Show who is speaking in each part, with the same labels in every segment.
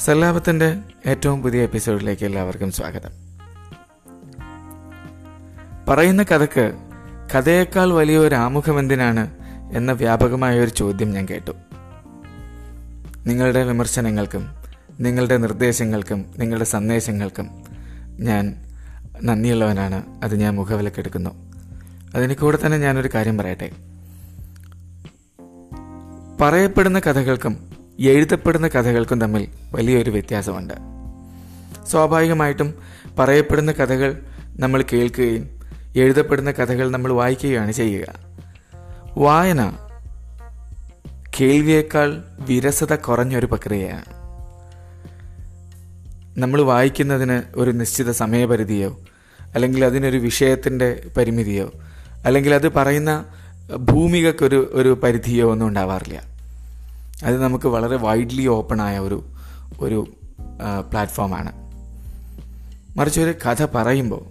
Speaker 1: സല്ലാപത്തിന്റെ ഏറ്റവും പുതിയ എപ്പിസോഡിലേക്ക് എല്ലാവർക്കും സ്വാഗതം. പറയുന്ന കഥക്ക് കഥയേക്കാൾ വലിയൊരു ആമുഖം എന്തിനാണ് എന്ന വ്യാപകമായ ഒരു ചോദ്യം ഞാൻ കേട്ടു. നിങ്ങളുടെ വിമർശനങ്ങൾക്കും നിങ്ങളുടെ നിർദ്ദേശങ്ങൾക്കും നിങ്ങളുടെ സന്ദേശങ്ങൾക്കും ഞാൻ നന്ദിയുള്ളവനാണ്. അത് ഞാൻ മുഖവിലക്കെടുക്കുന്നു അതിന് കൂടെ തന്നെ ഞാനൊരു കാര്യം പറയട്ടെ. പറയപ്പെടുന്ന കഥകൾക്കും എഴുതപ്പെടുന്ന കഥകൾക്കും തമ്മിൽ വലിയൊരു വ്യത്യാസമുണ്ട്. സ്വാഭാവികമായിട്ടും പറയപ്പെടുന്ന കഥകൾ നമ്മൾ കേൾക്കുകയും എഴുതപ്പെടുന്ന കഥകൾ നമ്മൾ വായിക്കുകയാണ് ചെയ്യുക. വായന കേൾവിയേക്കാൾ വിരസത കുറഞ്ഞൊരു പ്രക്രിയയാണ്. നമ്മൾ വായിക്കുന്നതിന് ഒരു നിശ്ചിത സമയപരിധിയോ അല്ലെങ്കിൽ അതിനൊരു വിഷയത്തിന്റെ പരിമിതിയോ അല്ലെങ്കിൽ അത് പറയുന്ന ഭൂമികക്കൊരു ഒരു പരിധിയോ ഒന്നും ഉണ്ടാവാറില്ല. അത് നമുക്ക് വളരെ വൈഡ്ലി ഓപ്പൺ ആയ ഒരു ഒരു പ്ലാറ്റ്ഫോമാണ് മറിച്ച് ഒരു കഥ പറയുമ്പോൾ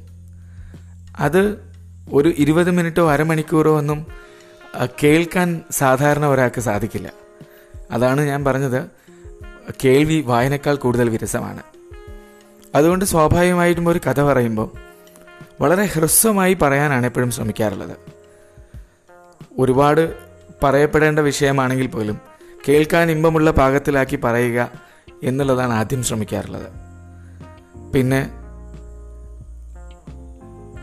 Speaker 1: അത് ഒരു ഇരുപത് മിനിറ്റോ അരമണിക്കൂറോ ഒന്നും കേൾക്കാൻ സാധാരണ ഒരാൾക്ക് സാധിക്കില്ല. അതാണ് ഞാൻ പറഞ്ഞത്. കേൾവി വായനക്കാൾ കൂടുതൽ വിരസമാണ്. അതുകൊണ്ട് സ്വാഭാവികമായിട്ടും ഒരു കഥ പറയുമ്പോൾ വളരെ ഹ്രസ്വമായി പറയാനാണ് എപ്പോഴും ശ്രമിക്കാറുള്ളത്. ഒരുപാട് പറയപ്പെടേണ്ട വിഷയമാണെങ്കിൽ പോലും കേൾക്കാൻ ഇമ്പമുള്ള പാകത്തിലാക്കി പറയുക എന്നുള്ളതാണ് ആദ്യം ശ്രമിക്കാറുള്ളത്. പിന്നെ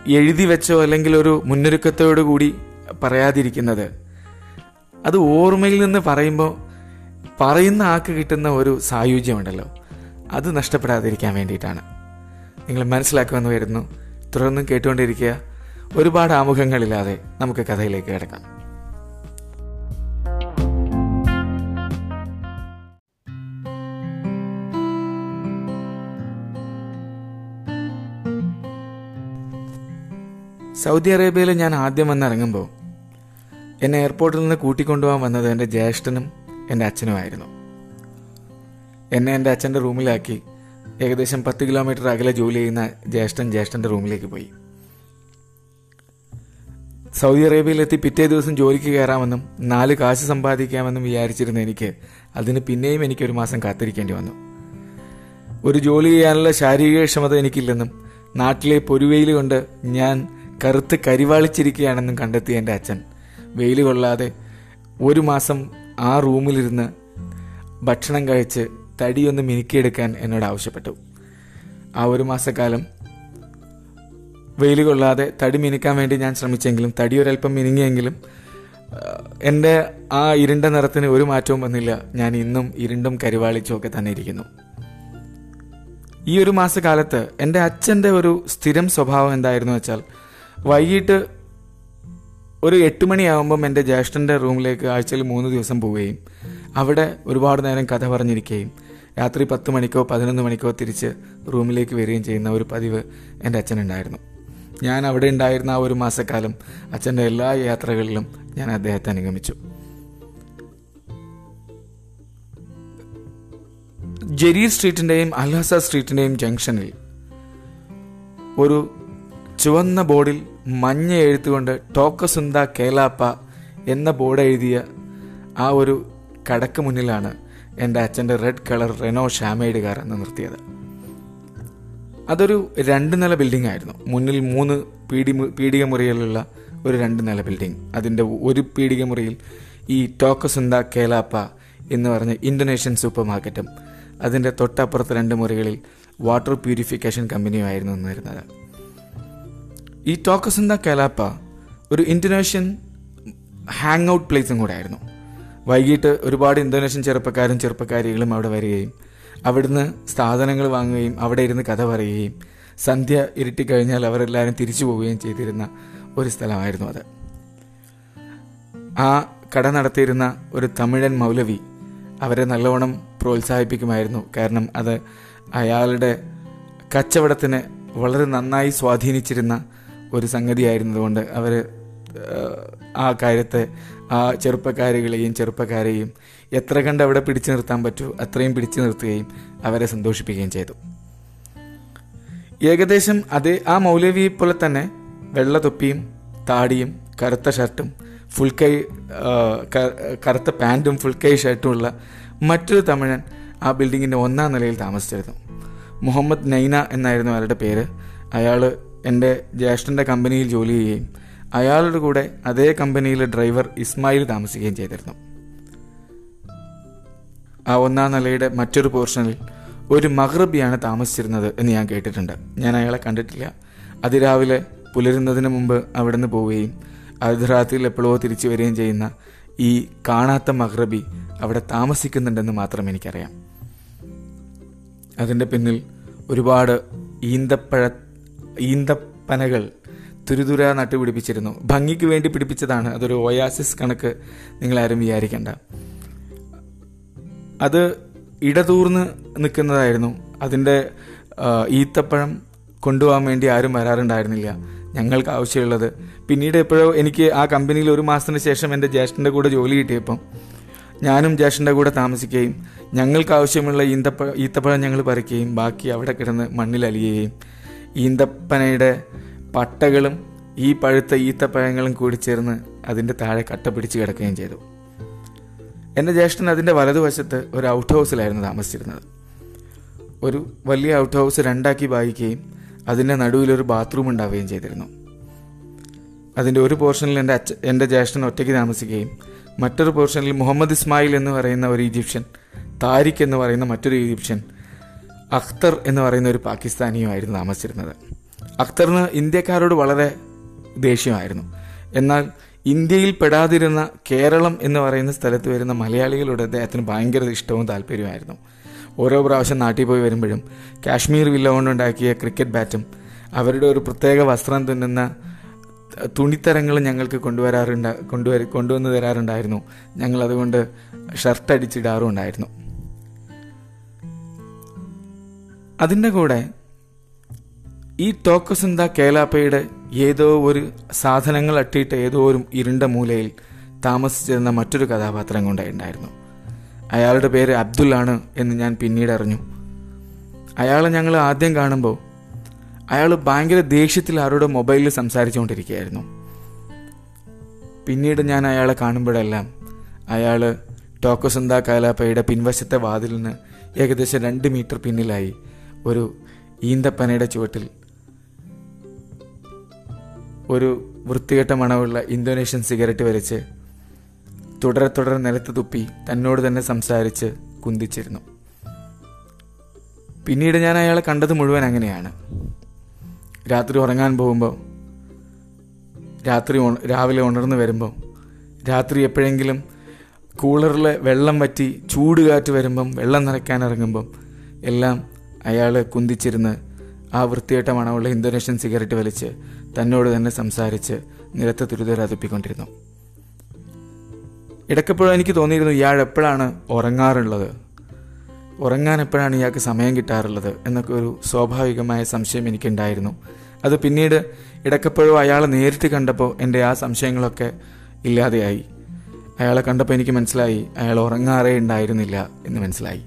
Speaker 1: എഴുതി വെച്ചോ അല്ലെങ്കിൽ ഒരു മുന്നൊരുക്കത്തോടു കൂടി പറയാതിരിക്കുന്നത് അത് ഓർമ്മയിൽ നിന്ന് പറയുമ്പോൾ പറയുന്ന ആൾക്ക് കിട്ടുന്ന ഒരു സായുജ്യമുണ്ടല്ലോ അത് നഷ്ടപ്പെടാതിരിക്കാൻ വേണ്ടിയിട്ടാണ്. നിങ്ങൾ മനസ്സിലാക്കുമെന്ന് വരുന്നു. തുടർന്നും കേട്ടുകൊണ്ടിരിക്കുക. ഒരുപാട് ആമുഖങ്ങളില്ലാതെ നമുക്ക് കഥയിലേക്ക് കിടക്കാം. സൗദി അറേബ്യയിൽ ഞാൻ ആദ്യം വന്നിറങ്ങുമ്പോൾ എന്നെ എയർപോർട്ടിൽ നിന്ന് കൂട്ടിക്കൊണ്ടുപോകാൻ വന്നത് എന്റെ ജ്യേഷ്ഠനും എന്റെ അച്ഛനുമായിരുന്നു എന്നെ എന്റെ അച്ഛന്റെ റൂമിലാക്കി ഏകദേശം പത്ത് കിലോമീറ്റർ അകലെ ജോലി ചെയ്യുന്ന ജ്യേഷ്ഠൻ ജ്യേഷ്ഠന്റെ റൂമിലേക്ക് പോയി. സൗദി അറേബ്യയിലെത്തി പിറ്റേ ദിവസം ജോലിക്ക് കയറാമെന്നും നാല് കാശ് സമ്പാദിക്കാമെന്നും വിചാരിച്ചിരുന്ന എനിക്ക് അതിന് പിന്നെയും എനിക്ക് ഒരു മാസം കാത്തിരിക്കേണ്ടി വന്നു. ഒരു ജോലി ചെയ്യാനുള്ള ശാരീരിക ക്ഷമത എനിക്കില്ലെന്നും നാട്ടിലെ പൊരുവെയിൽ കൊണ്ട് ഞാൻ കറുത്ത് കരിവാളിച്ചിരിക്കുകയാണെന്നും കണ്ടെത്തിയ എന്റെ അച്ഛൻ. വെയിൽ കൊള്ളാതെ ഒരു മാസം ആ റൂമിലിരുന്ന് ഭക്ഷണം കഴിച്ച് തടിയൊന്ന് മിനുക്കിയെടുക്കാൻ എന്നോട് ആവശ്യപ്പെട്ടു. ആ ഒരു മാസക്കാലം വെയിൽ കൊള്ളാതെ തടി മിനുക്കാൻ വേണ്ടി ഞാൻ ശ്രമിച്ചെങ്കിലും തടി ഒരല്പം മിനുങ്ങിയെങ്കിലും എന്റെ ആ ഇരുണ്ട നിറത്തിന് ഒരു മാറ്റവും വന്നില്ല. ഞാൻ ഇന്നും ഇരുണ്ടും കരിവാളിച്ചും ഒക്കെ തന്നെ ഇരിക്കുന്നു. ഈ ഒരു മാസക്കാലത്ത് എന്റെ അച്ഛന്റെ ഒരു സ്ഥിരം സ്വഭാവം എന്തായിരുന്നു വെച്ചാൽ വൈകിട്ട് ഒരു എട്ട് മണിയാകുമ്പം എന്റെ ജ്യേഷ്ഠന്റെ റൂമിലേക്ക് ആഴ്ചയിൽ മൂന്ന് ദിവസം പോവുകയും അവിടെ ഒരുപാട് നേരം കഥ പറഞ്ഞിരിക്കുകയും രാത്രി പത്ത് മണിക്കോ പതിനൊന്ന് മണിക്കോ തിരിച്ച് റൂമിലേക്ക് വരികയും ചെയ്യുന്ന ഒരു പതിവ് എന്റെ അച്ഛനുണ്ടായിരുന്നു. ഞാൻ അവിടെ ഉണ്ടായിരുന്ന ആ ഒരു മാസക്കാലം അച്ഛന്റെ എല്ലാ യാത്രകളിലും ഞാൻ അദ്ദേഹത്തെ അനുഗമിച്ചു. ജെരീർ സ്ട്രീറ്റിന്റെയും അൽഹസ സ്ട്രീറ്റിന്റെയും ജംഗ്ഷനിൽ ഒരു ചുവന്ന ബോർഡിൽ മഞ്ഞ എഴുത്തുകൊണ്ട് ടോക്കസുന്ത കേലാപ്പ എന്ന ബോർഡ് എഴുതിയ ആ ഒരു കടക്ക് മുന്നിലാണ് എന്റെ അച്ഛന്റെ റെഡ് കളർ റെനോ ഷാമേഡ് കാർ എന്ന് നിർത്തിയത്. അതൊരു രണ്ട് നില ബിൽഡിംഗ് ആയിരുന്നു. മുന്നിൽ മൂന്ന് പീഡി പീഡിക മുറികളുള്ള ഒരു രണ്ട് നില ബിൽഡിംഗ് അതിന്റെ ഒരു പീഡിക മുറിയിൽ ഈ ടോക്കസുന്ത കേലാപ്പ എന്ന് പറഞ്ഞ ഇന്തോനേഷ്യൻ സൂപ്പർ മാർക്കറ്റും അതിന്റെ തൊട്ടപ്പുറത്ത് രണ്ട് മുറികളിൽ വാട്ടർ പ്യൂരിഫിക്കേഷൻ കമ്പനിയുമായിരുന്നു നിന്നിരുന്നത്. ഈ ടോക്കസുന്ത കലാപ്പ? ഒരു ഇന്തോനേഷ്യൻ ഹാങ് ഔട്ട് പ്ലേസും കൂടെ ആയിരുന്നു വൈകിട്ട് ഒരുപാട് ഇന്തോനേഷ്യൻ ചെറുപ്പക്കാരും ചെറുപ്പക്കാരികളും അവിടെ വരികയും അവിടുന്ന് സാധനങ്ങൾ വാങ്ങുകയും അവിടെ ഇരുന്ന് കഥ പറയുകയും സന്ധ്യ ഇരുട്ടിക്കഴിഞ്ഞാൽ അവരെല്ലാവരും തിരിച്ചു പോവുകയും ചെയ്തിരുന്ന ഒരു സ്ഥലമായിരുന്നു അത്. ആ കട നടത്തിയിരുന്ന ഒരു തമിഴൻ മൗലവി അവരെ നല്ലവണ്ണം പ്രോത്സാഹിപ്പിക്കുമായിരുന്നു. കാരണം അത് അയാളുടെ കച്ചവടത്തിന് വളരെ നന്നായി സ്വാധീനിച്ചിരുന്ന ഒരു സംഗതിയായിരുന്നതുകൊണ്ട് അവർ ആ കാര്യത്തെ ആ ചെറുപ്പക്കാരികളെയും ചെറുപ്പക്കാരെയും എത്ര കണ്ട് അവിടെ പിടിച്ചു നിർത്താൻ പറ്റൂ അത്രയും പിടിച്ചു നിർത്തുകയും അവരെ സന്തോഷിപ്പിക്കുകയും ചെയ്തു. ഏകദേശം അതേ ആ മൗലവിയെ പോലെ തന്നെ വെള്ള തൊപ്പിയും താടിയും കറുത്ത ഷർട്ടും ഫുൾ കൈ കറുത്ത പാന്റും ഫുൾ കൈ ഷർട്ടുമുള്ള മറ്റൊരു തമിഴൻ ആ ബിൽഡിങ്ങിന്റെ ഒന്നാം നിലയിൽ താമസിച്ചിരുന്നു. മുഹമ്മദ് നൈന എന്നായിരുന്നു അയാളുടെ പേര്. അയാൾ എന്റെ ജ്യേഷ്ഠന്റെ കമ്പനിയിൽ ജോലി ചെയ്യുകയും അയാളുടെ കൂടെ അതേ കമ്പനിയിലെ ഡ്രൈവർ ഇസ്മായിൽ താമസിക്കുകയും ചെയ്തിരുന്നു. ആ ഒന്നാം നിലയുടെ മറ്റൊരു പോർഷനിൽ ഒരു മഹ്റബിയാണ് താമസിച്ചിരുന്നത് എന്ന് ഞാൻ കേട്ടിട്ടുണ്ട്. ഞാൻ അയാളെ കണ്ടിട്ടില്ല. അതിരാവിലെ പുലരുന്നതിന് മുമ്പ് അവിടെ നിന്ന് പോവുകയും അർദ്ധരാത്രിയിൽ എപ്പോഴോ തിരിച്ചു വരികയും ചെയ്യുന്ന ഈ കാണാത്ത മഹ്റബി അവിടെ താമസിക്കുന്നുണ്ടെന്ന് മാത്രം എനിക്കറിയാം. അതിന്റെ പിന്നിൽ ഒരുപാട് ഈന്തപ്പഴ ഈന്തപ്പനകൾ തുരുതുര നട്ടുപിടിപ്പിച്ചിരുന്നു. ഭംഗിക്ക് വേണ്ടി പിടിപ്പിച്ചതാണ്. അതൊരു ഒയാസിസ് കണക്ക് നിങ്ങളാരും വിചാരിക്കേണ്ട. അത് ഇടതൂർന്ന് നിൽക്കുന്നതായിരുന്നു. അതിന്റെ ഈത്തപ്പഴം കൊണ്ടുപോകാൻ വേണ്ടി ആരും വരാറുണ്ടായിരുന്നില്ല. ഞങ്ങൾക്ക് ആവശ്യമുള്ളത്. പിന്നീട് എപ്പോഴോ എനിക്ക് ആ കമ്പനിയിൽ ഒരു മാസത്തിന് ശേഷം എന്റെ ജ്യേഷ്ഠന്റെ കൂടെ ജോലി കിട്ടിയപ്പം ഞാനും ജ്യേഷ്ഠന്റെ കൂടെ താമസിക്കുകയും ഞങ്ങൾക്ക് ആവശ്യമുള്ള ഈന്തപ്പഴം ഈത്തപ്പഴം ഞങ്ങൾ പറിക്കുകയും ബാക്കി അവിടെ കിടന്ന് മണ്ണിൽ അലിയുകയും ഈന്തപ്പനയുടെ പട്ടകളും ഈ പഴുത്ത ഈത്തപ്പഴങ്ങളും കൂടി ചേർന്ന് അതിന്റെ താഴെ കട്ട പിടിച്ച് കിടക്കുകയും ചെയ്തു. എന്റെ ജ്യേഷ്ഠൻ അതിന്റെ വലതുവശത്ത് ഒരു ഔട്ട് ഹൗസിലായിരുന്നു താമസിച്ചിരുന്നത്. ഒരു വലിയ ഔട്ട് ഹൗസ് രണ്ടാക്കി വായിക്കുകയും അതിന്റെ നടുവിലൊരു ബാത്റൂം ഉണ്ടാവുകയും ചെയ്തിരുന്നു. അതിന്റെ ഒരു പോർഷനിൽ എന്റെ അച്ഛ എന്റെ ജ്യേഷ്ഠൻ ഒറ്റയ്ക്ക് താമസിക്കുകയും മറ്റൊരു പോർഷനിൽ മുഹമ്മദ് ഇസ്മായിൽ എന്ന് പറയുന്ന ഒരു ഈജിപ്ഷ്യൻ താരിഖ് എന്ന് പറയുന്ന മറ്റൊരു ഈജിപ്ഷ്യൻ അഖ്തർ എന്ന് പറയുന്ന ഒരു പാകിസ്ഥാനിയുമായിരുന്നു താമസിച്ചിരുന്നത്. അഖ്തറിന് ഇന്ത്യക്കാരോട് വളരെ ദേഷ്യമായിരുന്നു. എന്നാൽ ഇന്ത്യയിൽ പെടാതിരുന്ന കേരളം എന്ന് പറയുന്ന സ്ഥലത്ത് വരുന്ന മലയാളികളോട് അദ്ദേഹത്തിന് ഭയങ്കര ഇഷ്ടവും താല്പര്യമായിരുന്നു ഓരോ പ്രാവശ്യം നാട്ടിൽ പോയി വരുമ്പോഴും കാശ്മീർ വില്ല കൊണ്ടുണ്ടാക്കിയ ക്രിക്കറ്റ് ബാറ്റും അവരുടെ ഒരു പ്രത്യേക വസ്ത്രം തുന്നുന്ന തുണിത്തരങ്ങൾ ഞങ്ങൾക്ക് കൊണ്ടുവരാറുണ്ട് കൊണ്ടുവര കൊണ്ടുവന്ന് തരാറുണ്ടായിരുന്നു. ഞങ്ങൾ അതുകൊണ്ട് ഷർട്ട് അടിച്ചിടാറും അതിന്റെ കൂടെ ഈ ടോക്കസുന്ത കേലാപ്പയുടെ ഏതോ ഒരു സാധനങ്ങൾ അട്ടിയിട്ട് ഏതോ ഒരു ഇരുണ്ട മൂലയിൽ താമസിച്ചിരുന്ന മറ്റൊരു കഥാപാത്രം കൊണ്ടുണ്ടായിരുന്നു അയാളുടെ പേര് അബ്ദുള്ളാണ് എന്ന് ഞാൻ പിന്നീട് അറിഞ്ഞു. അയാളെ ഞങ്ങൾ ആദ്യം കാണുമ്പോൾ അയാൾ ഭയങ്കര ദേഷ്യത്തിൽ ആരോട് മൊബൈലിൽ സംസാരിച്ചുകൊണ്ടിരിക്കുകയായിരുന്നു. പിന്നീട് ഞാൻ അയാളെ കാണുമ്പോഴെല്ലാം അയാൾ ടോക്കസുന്ത കാലാപ്പയുടെ പിൻവശത്തെ വാതിലിന് ഏകദേശം രണ്ട് മീറ്റർ പിന്നിലായി ഒരു ഈന്തപ്പനയുടെ ചുവട്ടിൽ ഒരു വൃത്തികെട്ട മണമുള്ള ഇന്തോനേഷ്യൻ സിഗരറ്റ് വലിച്ച് തുടരെ തുടരെ നിലത്ത് തുപ്പി തന്നോട് തന്നെ സംസാരിച്ച് കുന്തിച്ചിരുന്നു. പിന്നീട് ഞാൻ അയാളെ കണ്ടത് മുഴുവൻ അങ്ങനെയാണ്. രാത്രി ഉറങ്ങാൻ പോകുമ്പോൾ രാത്രി രാവിലെ ഉണർന്നു വരുമ്പോൾ രാത്രി എപ്പോഴെങ്കിലും കൂളറിലെ വെള്ളം വറ്റി ചൂട് കാറ്റ് വരുമ്പം വെള്ളം നിറയ്ക്കാൻ ഇറങ്ങുമ്പം എല്ലാം അയാൾ കുന്തിച്ചിരുന്ന് ആ വൃത്തിയേട്ട മണമുള്ള ഇന്തോനേഷ്യൻ സിഗരറ്റ് വലിച്ച് തന്നോട് തന്നെ സംസാരിച്ച് നിരത്ത് തുരുതുര ഇടയ്ക്കപ്പോഴും ഇടയ്ക്കെപ്പോഴും എനിക്ക് തോന്നിയിരുന്നു ഇയാൾ എപ്പോഴാണ് ഉറങ്ങാറുള്ളത്. ഉറങ്ങാൻ എപ്പോഴാണ് ഇയാൾക്ക് സമയം കിട്ടാറുള്ളത് എന്നൊക്കെ ഒരു സ്വാഭാവികമായ സംശയം എനിക്കുണ്ടായിരുന്നു. അത് പിന്നീട് ഇടയ്ക്കെപ്പോഴും അയാളെ നേരിട്ട് കണ്ടപ്പോൾ എന്റെ ആ സംശയങ്ങളൊക്കെ ഇല്ലാതെയായി. അയാളെ കണ്ടപ്പോൾ എനിക്ക് മനസ്സിലായി അയാൾ ഉറങ്ങാറേ ഉണ്ടായിരുന്നില്ല എന്ന് മനസ്സിലായി.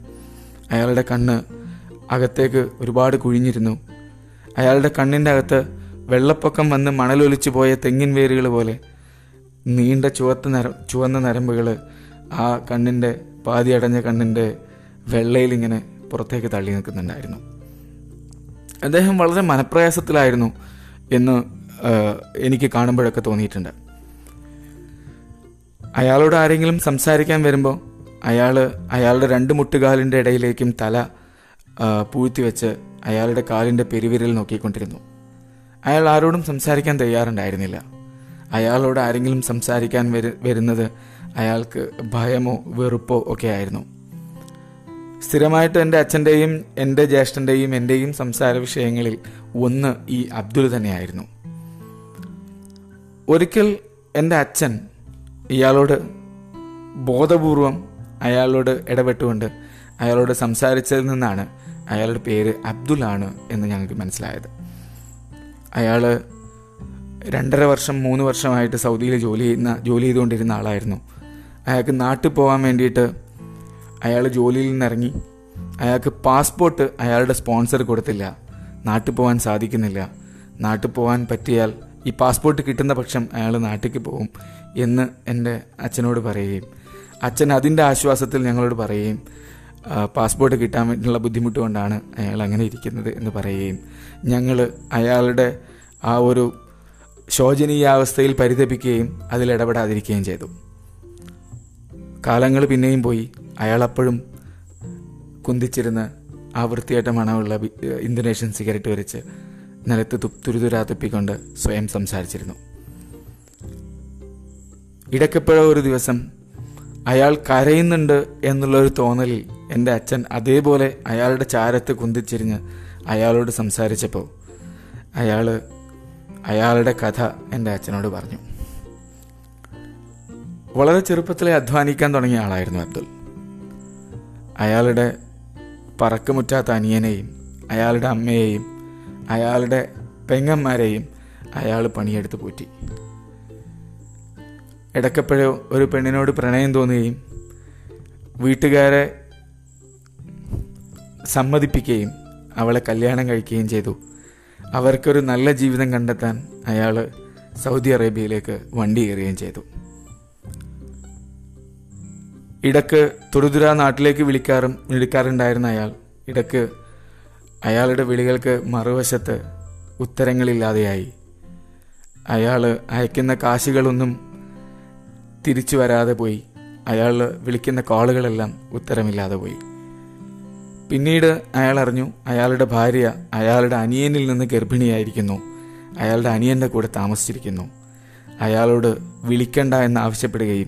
Speaker 1: അയാളുടെ കണ്ണ് അകത്തേക്ക് ഒരുപാട് കുഴിഞ്ഞിരുന്നു. അയാളുടെ കണ്ണിന്റെ അകത്ത് വെള്ളപ്പൊക്കം വന്ന് മണലൊലിച്ചു പോയ തെങ്ങിൻ വേരുകൾ പോലെ നീണ്ട ചുവത്ത നര ചുവന്ന നരമ്പുകൾ ആ കണ്ണിന്റെ പാതി അടഞ്ഞ കണ്ണിന്റെ വെള്ളയിൽ ഇങ്ങനെ പുറത്തേക്ക് തള്ളി നിൽക്കുന്നുണ്ടായിരുന്നു. അദ്ദേഹം വളരെ മനപ്രയാസത്തിലായിരുന്നു എന്ന് എനിക്ക് കാണുമ്പോഴൊക്കെ തോന്നിയിട്ടുണ്ട്. അയാളോട് ആരെങ്കിലും സംസാരിക്കാൻ വരുമ്പോൾ അയാൾ അയാളുടെ രണ്ട് മുട്ടുകാലിന്റെ ഇടയിലേക്കും തല ആ, പൂഴ്ത്തി വെച്ച് അയാളുടെ കാലിന്റെ പെരുവിരൽ നോക്കിക്കൊണ്ടിരുന്നു. അയാൾ ആരോടും സംസാരിക്കാൻ തയ്യാറുണ്ടായിരുന്നില്ല. അയാളോട് ആരെങ്കിലും സംസാരിക്കാൻ വരു വരുന്നത് അയാൾക്ക് ഭയമോ വെറുപ്പോ ഒക്കെ ആയിരുന്നു. സ്ഥിരമായിട്ട് എന്റെ അച്ഛന്റെയും എന്റെ ജ്യേഷ്ഠന്റെയും എന്റെയും സംസാര വിഷയങ്ങളിൽ ഒന്ന് ഈ അബ്ദുൽ തന്നെയായിരുന്നു. ഒരിക്കൽ എന്റെ അച്ഛൻ ഇയാളോട് ബോധപൂർവം അയാളോട് ഇടപെട്ടുകൊണ്ട് അയാളോട് സംസാരിച്ചതിൽ നിന്നാണ് അയാളുടെ പേര് അബ്ദുൽ ആണ് എന്ന് ഞങ്ങൾക്ക് മനസ്സിലായത്. അയാൾ രണ്ടര വർഷം മൂന്ന് വർഷമായിട്ട് സൗദിയിൽ ജോലി ചെയ്യുന്ന ജോലി ചെയ്തുകൊണ്ടിരുന്ന ആളായിരുന്നു. അയാൾക്ക് നാട്ടിൽ പോകാൻ വേണ്ടിയിട്ട് അയാൾ ജോലിയിൽ നിന്നിറങ്ങി. അയാൾക്ക് പാസ്പോർട്ട് അയാളുടെ സ്പോൺസർ കൊടുത്തില്ല. നാട്ടിൽ പോകാൻ സാധിക്കുന്നില്ല. നാട്ടിൽ പോകാൻ പറ്റിയാൽ ഈ പാസ്പോർട്ട് കിട്ടുന്ന പക്ഷം അയാൾ നാട്ടിലേക്ക് പോകും എന്ന് എന്റെ അച്ഛനോട് പറയുകയും അച്ഛൻ അതിന്റെ ആശ്വാസത്തിൽ ഞങ്ങളോട് പറയുകയും പാസ്പോർട്ട് കിട്ടാൻ വേണ്ടിയുള്ള ബുദ്ധിമുട്ട് കൊണ്ടാണ് അയാൾ അങ്ങനെ ഇരിക്കുന്നത് എന്ന് പറയുകയും ഞങ്ങൾ അയാളുടെ ആ ഒരു ശോചനീയാവസ്ഥയിൽ പരിതപിക്കുകയും അതിൽ ഇടപെടാതിരിക്കുകയും ചെയ്തു. കാലങ്ങൾ പിന്നെയും പോയി. അയാൾ അപ്പോഴും കുന്തിച്ചിരുന്ന് ആ വൃത്തിയായിട്ട മണമുള്ള ഇന്തോനേഷ്യൻ സിഗരറ്റ് വരച്ച് നിലത്ത് തു- തുരുതുരാ തുപ്പിക്കൊണ്ട് സ്വയം സംസാരിച്ചിരുന്നു. ഇടയ്ക്കെപ്പോഴോ ഒരു ദിവസം അയാൾ കരയുന്നുണ്ട് എന്നുള്ളൊരു തോന്നലിൽ എന്റെ അച്ഛൻ അതേപോലെ അയാളുടെ ചാരത്ത് കുന്തിച്ചിരിഞ്ഞ് അയാളോട് സംസാരിച്ചപ്പോൾ അയാൾ അയാളുടെ കഥ എന്റെ അച്ഛനോട് പറഞ്ഞു. വളരെ ചെറുപ്പത്തിലെ അധ്വാനിക്കാൻ തുടങ്ങിയ ആളായിരുന്നു അബ്ദുൽ അയാളുടെ പറക്കമുറ്റാത്ത അനിയനെയും അയാളുടെ അമ്മയെയും അയാളുടെ പെങ്ങന്മാരെയും അയാൾ പണിയെടുത്ത് പോറ്റി. ഇടയ്ക്കെപ്പോഴോ ഒരു പെണ്ണിനോട് പ്രണയം തോന്നുകയും വീട്ടുകാരെ സമ്മതിപ്പിക്കുകയും അവളെ കല്യാണം കഴിക്കുകയും ചെയ്തു. അവർക്കൊരു നല്ല ജീവിതം കണ്ടെത്താൻ അയാൾ സൗദി അറേബ്യയിലേക്ക് വണ്ടി കയറുകയും ചെയ്തു. ഇടയ്ക്ക് തുടുതുര നാട്ടിലേക്ക് വിളിക്കാറും വിളിക്കാറുണ്ടായിരുന്ന അയാൾ. ഇടയ്ക്ക് അയാളുടെ വിളികൾക്ക് മറുവശത്ത് ഉത്തരങ്ങളില്ലാതെയായി. അയാൾ അയക്കുന്ന കാശുകളൊന്നും തിരിച്ചു വരാതെ പോയി. അയാൾ വിളിക്കുന്ന കോളുകളെല്ലാം ഉത്തരമില്ലാതെ പോയി. പിന്നീട് അയാൾ അറിഞ്ഞു അയാളുടെ ഭാര്യ അയാളുടെ അനിയനിൽ നിന്ന് ഗർഭിണിയായിരിക്കുന്നു. അയാളുടെ അനിയന്റെ കൂടെ താമസിച്ചിരിക്കുന്നു. അയാളോട് വിളിക്കണ്ട എന്ന് ആവശ്യപ്പെടുകയും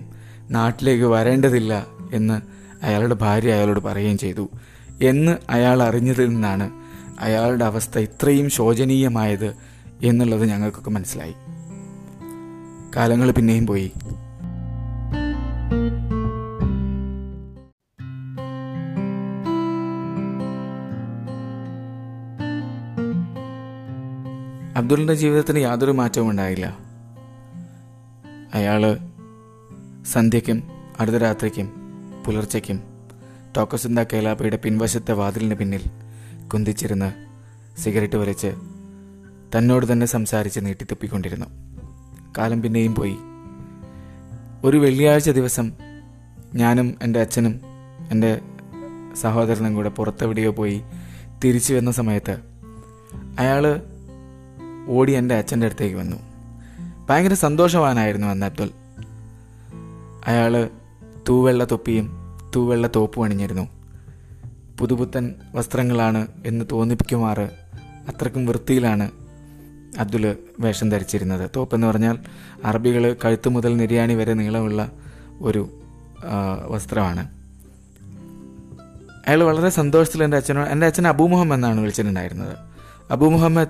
Speaker 1: നാട്ടിലേക്ക് വരേണ്ടതില്ല എന്ന് അയാളുടെ ഭാര്യ അയാളോട് പറയുകയും ചെയ്തു. എന്ന് അയാൾ അറിഞ്ഞതിൽ നിന്നാണ് അയാളുടെ അവസ്ഥ ഇത്രയും ശോചനീയമായത് എന്നുള്ളത് ഞങ്ങൾക്കൊക്കെ മനസ്സിലായി. കാലങ്ങൾ പിന്നെയും പോയി. അബ്ദുളിന്റെ ജീവിതത്തിന് യാതൊരു മാറ്റവും ഉണ്ടായില്ല. അയാൾ സന്ധ്യയ്ക്കും രാത്രിക്കും പുലർച്ചയ്ക്കും ടോക്കസിന്ത കേലാപ്പയുടെ പിൻവശത്തെ വാതിലിന് പിന്നിൽ കുന്തിച്ചിരുന്ന് സിഗരറ്റ് വലിച്ച് തന്നോട് തന്നെ സംസാരിച്ച് നീട്ടിത്തുപ്പിക്കൊണ്ടിരുന്നു. കാലം പിന്നെയും പോയി. ഒരു വെള്ളിയാഴ്ച ദിവസം ഞാനും എന്റെ അച്ഛനും എന്റെ സഹോദരനും കൂടെ പുറത്തെവിടെയോ പോയി തിരിച്ചു വന്ന സമയത്ത് അയാൾ ഓടി എന്റെ അച്ഛന്റെ അടുത്തേക്ക് വന്നു. ഭയങ്കര സന്തോഷവാനായിരുന്നു അന്ന് അബ്ദുൽ. അയാൾ തൂവെള്ള തൊപ്പിയും തൂവെള്ള തോപ്പും അണിഞ്ഞിരുന്നു. പുതുപുത്തൻ വസ്ത്രങ്ങളാണ് എന്ന് തോന്നിപ്പിക്കുമാറ് അത്രക്കും വൃത്തിയിലാണ് അബ്ദുൽ വേഷം ധരിച്ചിരുന്നത്. തോപ്പ് എന്ന് പറഞ്ഞാൽ അറബികൾ കഴുത്ത് മുതൽ നിര്യാണി വരെ നീളമുള്ള ഒരു വസ്ത്രമാണ്. അയാൾ വളരെ സന്തോഷത്തിൽ എന്റെ അച്ഛനോട് എന്റെ അച്ഛൻ അബൂ മുഹമ്മദ് എന്നാണ് വിളിച്ചിട്ടുണ്ടായിരുന്നത്. അബൂ മുഹമ്മദ്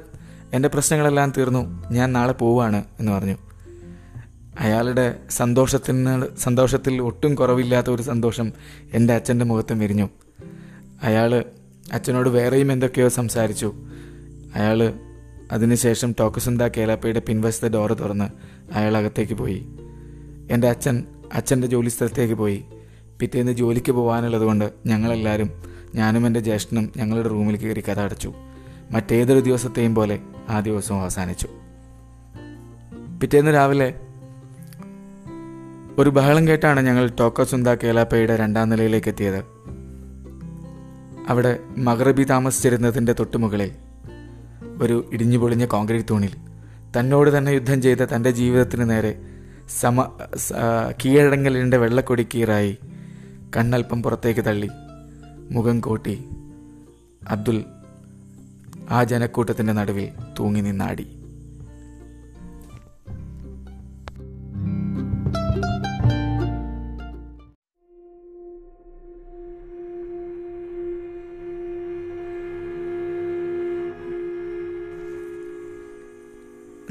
Speaker 1: എന്റെ പ്രശ്നങ്ങളെല്ലാം തീർന്നു. ഞാൻ നാളെ പോവാണ് എന്ന് പറഞ്ഞു. അയാളുടെ സന്തോഷത്തിന് സന്തോഷത്തിൽ ഒട്ടും കുറവില്ലാത്ത ഒരു സന്തോഷം എന്റെ അച്ഛന്റെ മുഖത്ത് വിരിഞ്ഞു. അയാൾ അച്ഛനോട് വേറെയും എന്തൊക്കെയോ സംസാരിച്ചു. അയാൾ അതിനുശേഷം ടോക്കസുന്ത കേലാപ്പയുടെ പിൻവശത്തെ ഡോറ് തുറന്ന് അയാൾ അകത്തേക്ക് പോയി. എന്റെ അച്ഛൻ അച്ഛന്റെ ജോലി സ്ഥലത്തേക്ക് പോയി. പിറ്റേന്ന് ജോലിക്ക് പോകാനുള്ളതുകൊണ്ട് ഞങ്ങളെല്ലാവരും ഞാനും എന്റെ ജ്യേഷ്ഠനും ഞങ്ങളുടെ റൂമിൽ കയറി കഥ അടച്ചു. മറ്റേതൊരു ദിവസത്തെയും പോലെ ആ ദിവസവും അവസാനിച്ചു. പിറ്റേന്ന് രാവിലെ ഒരു ബഹളം കേട്ടാണ് ഞങ്ങൾ ടോക്കസുന്ത കേലാപ്പയുടെ രണ്ടാം നിലയിലേക്ക് എത്തിയത്. അവിടെ മഗറബി താമസിച്ചിരുന്നതിന്റെ തൊട്ടുമുകളിൽ ഒരു ഇടിഞ്ഞു പൊളിഞ്ഞ കോൺക്രീറ്റ് തൂണിൽ. തന്നോട് തന്നെ യുദ്ധം ചെയ്ത തന്റെ ജീവിതത്തിന് നേരെ സമ കീഴടങ്ങലിന്റെ വെള്ളക്കൊടി കീറായി കണ്ണൽപ്പം പുറത്തേക്ക് തള്ളി. മുഖം കോട്ടി. അബ്ദുൽ ആ ജനക്കൂട്ടത്തിന്റെ നടുവിൽ തൂങ്ങി നിന്നാടി.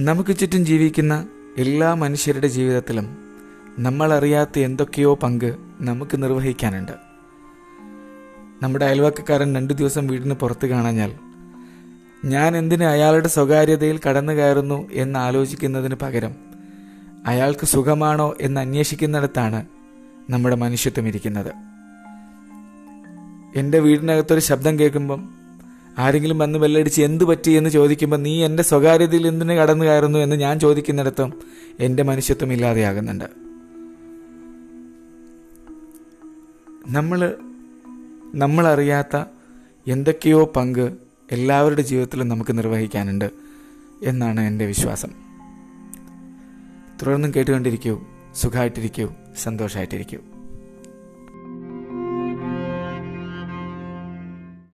Speaker 1: നമുക്ക് ചുറ്റും ജീവിക്കുന്ന എല്ലാ മനുഷ്യരുടെ ജീവിതത്തിലും നമ്മൾ അറിയാത്ത എന്തൊക്കെയോ പങ്ക് നമുക്ക് നിർവഹിക്കാനുണ്ട്. നമ്മുടെ അയൽവക്കക്കാരൻ രണ്ടു ദിവസം വീടിന് പുറത്ത് കാണാഞ്ഞാൽ ഞാൻ എന്തിന് അയാളുടെ സ്വകാര്യതയിൽ കടന്നു കയറുന്നു എന്ന് ആലോചിക്കുന്നതിന് പകരം അയാൾക്ക് സുഖമാണോ എന്ന് അന്വേഷിക്കുന്നിടത്താണ് നമ്മുടെ മനുഷ്യത്വം ഇരിക്കുന്നത്. എന്റെ വീടിനകത്തൊരു ശബ്ദം കേൾക്കുമ്പം ആരെങ്കിലും വന്ന് ബെല്ലടിച്ച് എന്ത് പറ്റി എന്ന് ചോദിക്കുമ്പോൾ നീ എന്റെ സ്വകാര്യതയിൽ എന്തിനു കടന്നു കയറുന്നു എന്ന് ഞാൻ ചോദിക്കുന്നിടത്തും എന്റെ മനുഷ്യത്വം ഇല്ലാതെയാകുന്നുണ്ട്. നമ്മൾ നമ്മളറിയാത്ത എന്തൊക്കെയോ പങ്ക് എല്ലാവരുടെ ജീവിതത്തിലും നമുക്ക് നിർവഹിക്കാനുണ്ട് എന്നാണ് എന്റെ വിശ്വാസം. തുടർന്നും കേട്ടുകൊണ്ടിരിക്കൂ സുഖമായിട്ടിരിക്കൂ സന്തോഷമായിട്ടിരിക്കൂ.